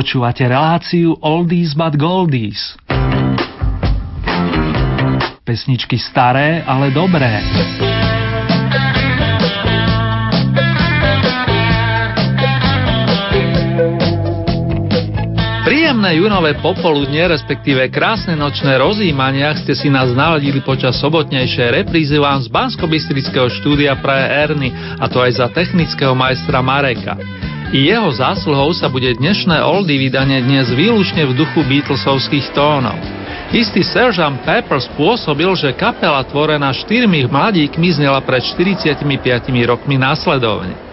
Počúvate reláciu Oldies but Goldies. Pesničky staré, ale dobré. Príjemné junové popoludne, respektíve krásne nočné rozjímania ste si nás naladili počas sobotnejšej reprízy vám z bansko štúdia Praje Erny, a to aj za technického majstra Mareka. Jeho zásluhou sa bude dnešné oldy vydanie dnes výlučne v duchu Beatlesovských tónov. Istý Sergeant Pepper spôsobil, že kapela tvorená štyrmi mladíkmi znela pred 45 rokmi následovne.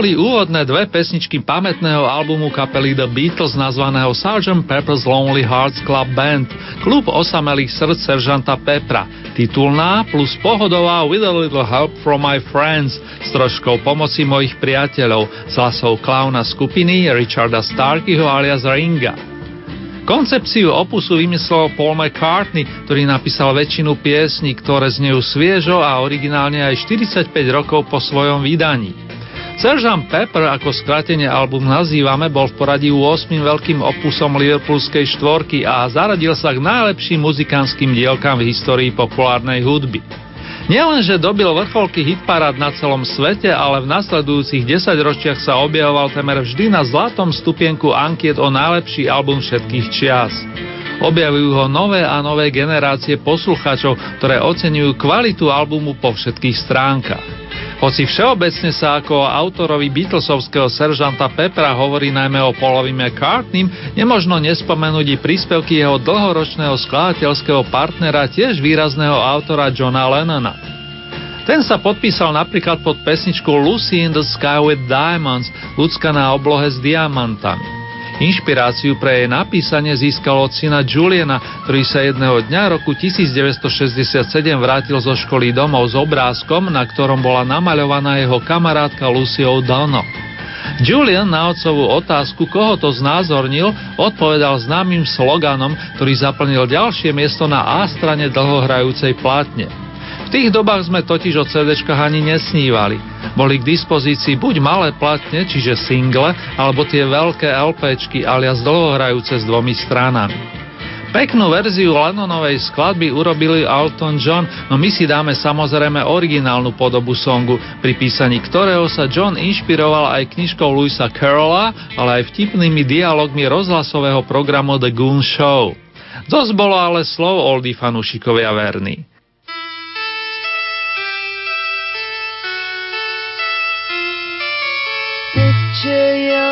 Boli úvodné dve pesničky pamätného albumu kapely The Beatles nazvaného Sgt. Pepper's Lonely Hearts Club Band, klub osamelých srdc seržanta Pepra, titulná plus pohodová With a Little Help from My Friends s troškou pomoci mojich priateľov s hlasou klauna skupiny Richarda Starkyho alias Ringa. Koncepciu opusu vymyslel Paul McCartney, ktorý napísal väčšinu piesní, ktoré znejú sviežo a originálne aj 45 rokov po svojom vydaní. Sgt. Pepper, ako skrátenie album nazývame, bol v poradí 8 veľkým opusom Liverpoolskej štvorky a zaradil sa k najlepším muzikánskym dielkám v histórii populárnej hudby. Nielenže dobil vrcholky hitparád na celom svete, ale v nasledujúcich 10 ročiach sa objavoval temer vždy na zlatom stupienku ankiet o najlepší album všetkých čias. Objavujú ho nové a nové generácie poslucháčov, ktoré oceňujú kvalitu albumu po všetkých stránkach. Hoci všeobecne sa ako autorovi Beatlesovského seržanta Pepra hovorí najmä o Paulovi McCartneym, nemožno nespomenúť i príspevky jeho dlhoročného skladateľského partnera, tiež výrazného autora Johna Lennona. Ten sa podpísal napríklad pod pesničku Lucy in the Sky with Diamonds, ľudská na oblohe s diamantami. Inšpiráciu pre jej napísanie získal od syna Juliana, ktorý sa jedného dňa roku 1967 vrátil zo školy domov s obrázkom, na ktorom bola namaľovaná jeho kamarátka Lucy O'Donnell. Julian na otcovú otázku, koho to znázornil, odpovedal známym sloganom, ktorý zaplnil ďalšie miesto na A strane dlhohrajúcej plátne. V tých dobách sme totiž o CDčkách ani nesnívali. Boli k dispozícii buď malé platne, čiže single, alebo tie veľké LPčky alias dlhohrajúce s dvomi stranami. Peknú verziu Lennonovej skladby urobili Alton John, no my si dáme samozrejme originálnu podobu songu, pri písaní ktorého sa John inšpiroval aj knižkou Louisa Carola, ale aj vtipnými dialogmi rozhlasového programu The Goon Show. Dosť bolo ale slov oldy fanúšikovia verní.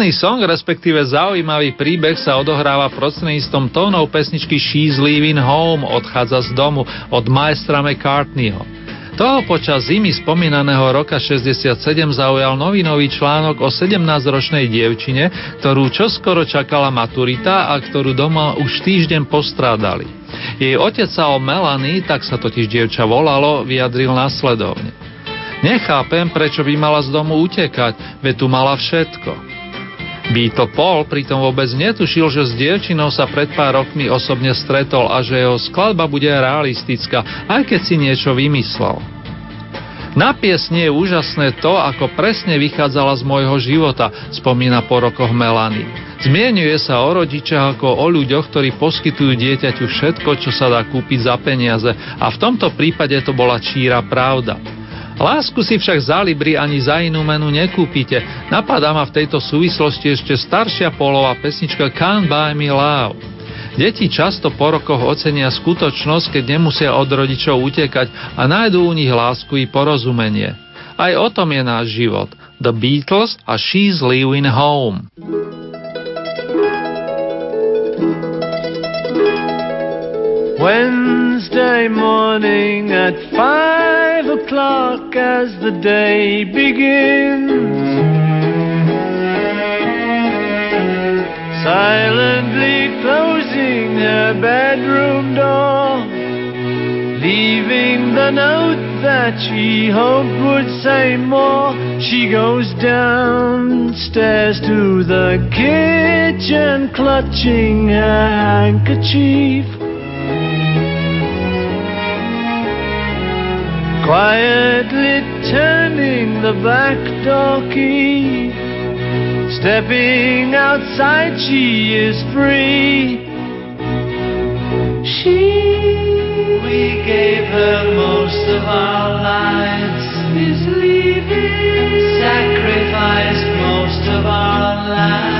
Krásny song, respektíve zaujímavý príbeh sa odohráva prostredníctvom tónov pesničky She's Leaving Home, odchádza z domu od maestra McCartneyho. Toho počas zimy spomínaného roka 67 zaujal novinový článok o 17-ročnej dievčine, ktorú čoskoro čakala maturita a ktorú doma už týždeň postrádali. Jej otec sa o Melanie, tak sa totiž dievča volalo, vyjadril následovne. Nechápem, prečo by mala z domu utekať, veď tu mala všetko. Beatle Paul pritom vôbec netušil, že s dievčinou sa pred pár rokmi osobne stretol a že jeho skladba bude realistická, aj keď si niečo vymyslel. Na piesni je úžasné to, ako presne vychádzala z môjho života, spomína po rokoch Melanie. Zmienuje sa o rodičoch ako o ľuďoch, ktorí poskytujú dieťaťu všetko, čo sa dá kúpiť za peniaze a v tomto prípade to bola číra pravda. Lásku si však za Libri ani za inú menu nekúpite. Napadá ma v tejto súvislosti ešte staršia polová pesnička Can't Buy Me Love. Deti často po rokoch ocenia skutočnosť, keď nemusia od rodičov utekať a nájdú u nich lásku i porozumenie. Aj o tom je náš život. The Beatles a She's Leaving Home. Wednesday morning at five as the day begins. Silently closing her bedroom door, leaving the note that she hoped would say more. She goes downstairs to the kitchen, clutching her handkerchief. Quietly turning the back door key. Stepping outside, she is free. She, we gave her most of our lives, is leaving, sacrificed most of our lives.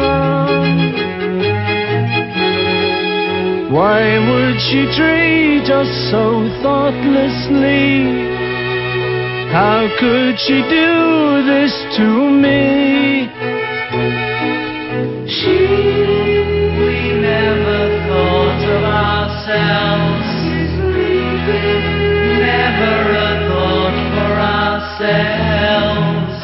Why would she treat us so thoughtlessly? How could she do this to me? She, we never thought of ourselves. Never a thought for ourselves.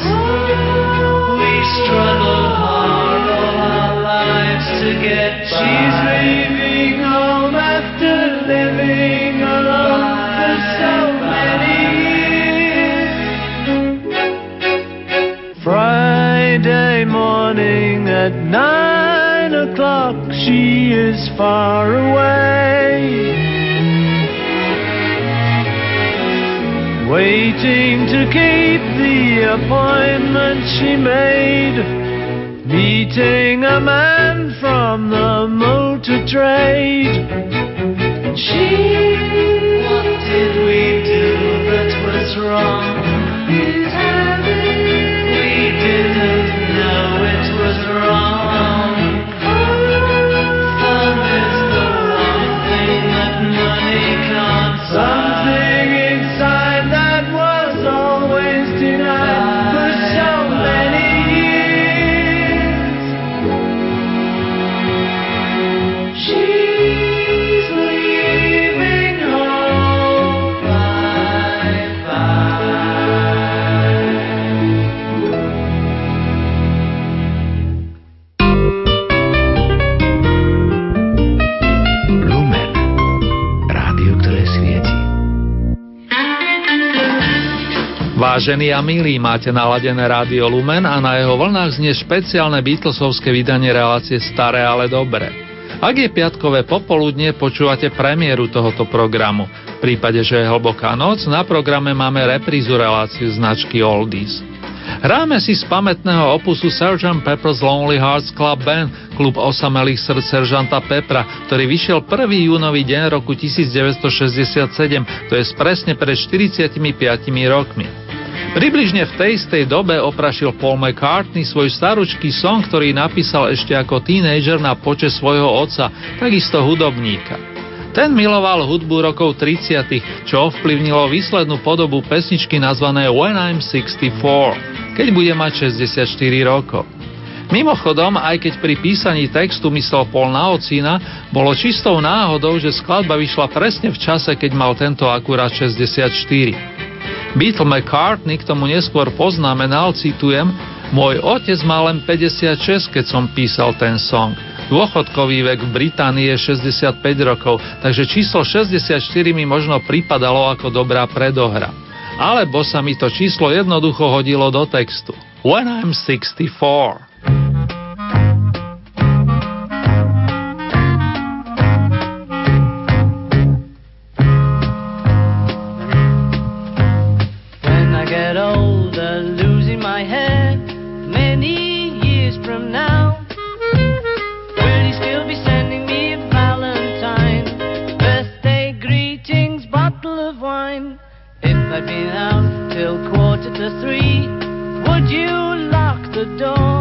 We struggle hard all our lives to get. She's leaving. She is far away. Waiting to keep the appointment she made. Meeting a man from the motor trade. She, Vážení a milí, máte naladené rádio Lumen a na jeho vlnách znie špeciálne Beatlesovské vydanie relácie Staré, ale dobré. Ak je piatkové popoludne, počúvate premiéru tohoto programu. V prípade, že je hlboká noc, na programe máme reprízu reláciu značky Oldies. Hráme si z pamätného opusu Sgt. Pepper's Lonely Hearts Club Band, klub osamelých srdc Seržanta Pepra, ktorý vyšiel 1. júnový deň roku 1967, to je presne pred 45 rokmi. Približne v tej istej dobe oprašil Paul McCartney svoj staručký song, ktorý napísal ešte ako tínejdžer na poče svojho otca, takisto hudobníka. Ten miloval hudbu rokov 30., čo ovplyvnilo výslednú podobu pesničky nazvané When I'm 64, keď bude mať 64 rokov. Mimochodom, aj keď pri písaní textu myslel Paul na ocína, bolo čistou náhodou, že skladba vyšla presne v čase, keď mal tento akurát 64. Beatle McCartney k tomu neskôr poznamenal, citujem, môj otec mal len 56, keď som písal ten song. Dôchodkový vek v Británii je 65 rokov, takže číslo 64 mi možno pripadalo ako dobrá predohra. Alebo sa mi to číslo jednoducho hodilo do textu. When I'm 64. time. If I'd been out till quarter to three, would you lock the door?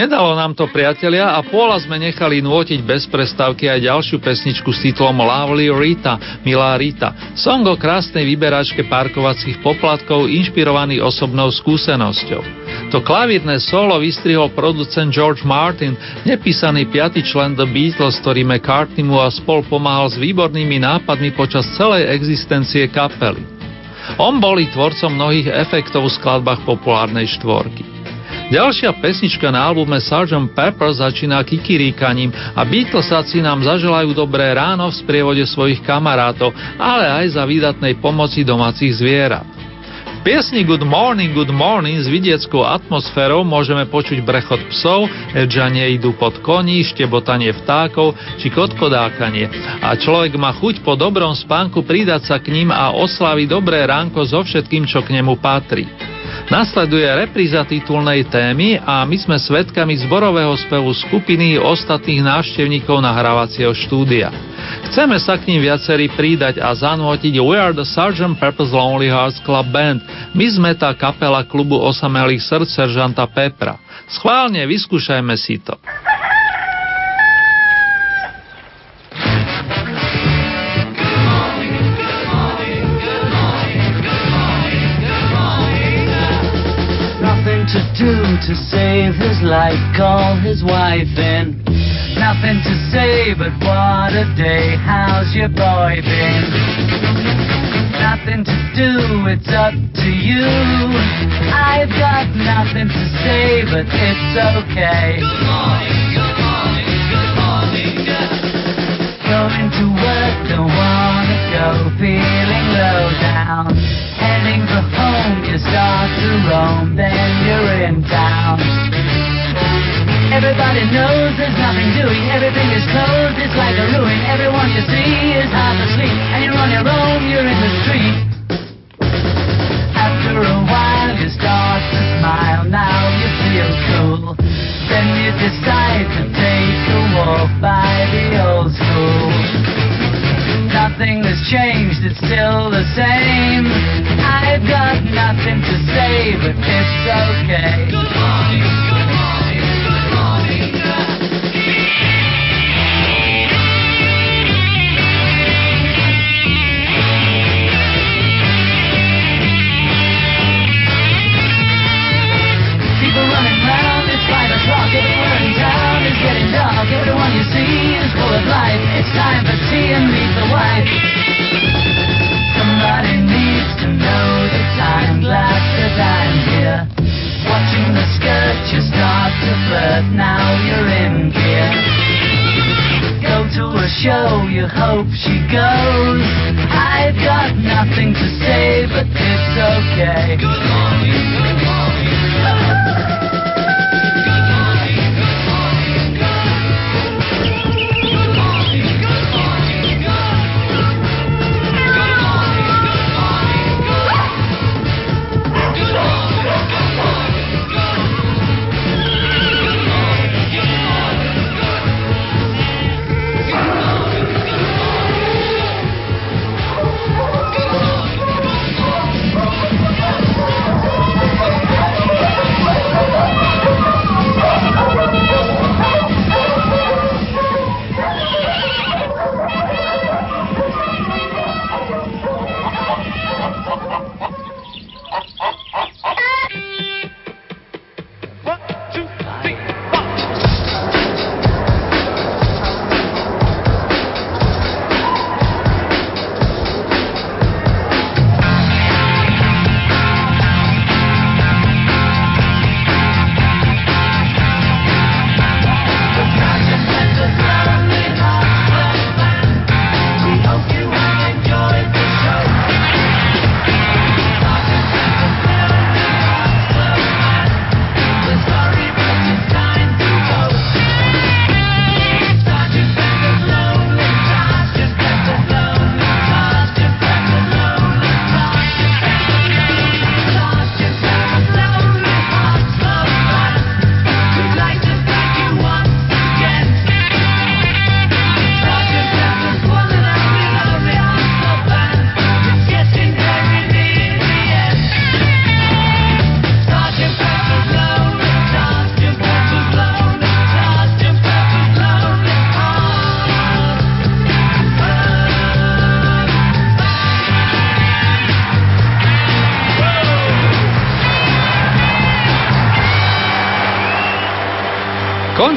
Nedalo nám to priatelia a Póla sme nechali nôtiť bez prestávky aj ďalšiu pesničku s titulom Lovely Rita, Milá Rita. Song o krásnej vyberačke parkovacích poplatkov inšpirovaný osobnou skúsenosťou. To klavírne solo vystrihol producent George Martin, nepísaný piaty člen The Beatles, ktorý McCartney mu a spol pomáhal s výbornými nápadmi počas celej existencie kapely. On boli tvorcom mnohých efektov v skladbách populárnej štvorky. Ďalšia pesnička na albume Sgt. Pepper začína kikiríkaním a Beatlesáci nám zaželajú dobré ráno v sprievode svojich kamarátov, ale aj za výdatnej pomoci domácich zvierat. V piesni Good Morning, Good Morning s vidieckou atmosférou môžeme počuť brechot psov, edžanie idú pod koní, štebotanie vtákov či kotkodákanie. A človek má chuť po dobrom spánku pridať sa k ním a oslaviť dobré ránko so všetkým, čo k nemu patrí. Nasleduje repríza titulnej témy a my sme svetkami zborového spevu skupiny ostatných návštevníkov nahrávacieho štúdia. Chceme sa k ním viacerí pridať a zanútiť We are the Sgt. Purpose Lonely Hearts Club Band. My sme tá kapela klubu osamelých srdc seržanta Pepra. Schválne, vyskúšajme si to. To save his life, call his wife in. Nothing to say but what a day, how's your boy been? Nothing to do, it's up to you. I've got nothing to say, but it's okay. Good morning, good morning, good morning. Going to work, don't wanna go, feeling low down heading for home, you start to roam, then you're in town. Everybody knows there's nothing doing, everything is closed, it's like a ruin. Everyone you see is half asleep, and you're on your own, you're in the street. After a while, you start to smile, now you feel cool. Then you decide to take a walk by the old school. Nothing has changed, it's still the same. I've got nothing to say, but it's okay. Good morning, good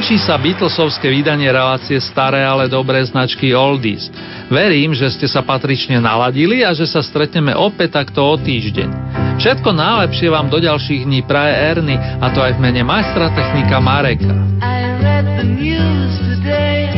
Končí sa Beatlesovské vydanie relácie staré, ale dobré značky Oldies. Verím, že ste sa patrične naladili a že sa stretneme opäť takto o týždeň. Všetko najlepšie vám do ďalších dní praje Erny, a to aj v mene majstra technika Mareka. I read the news today,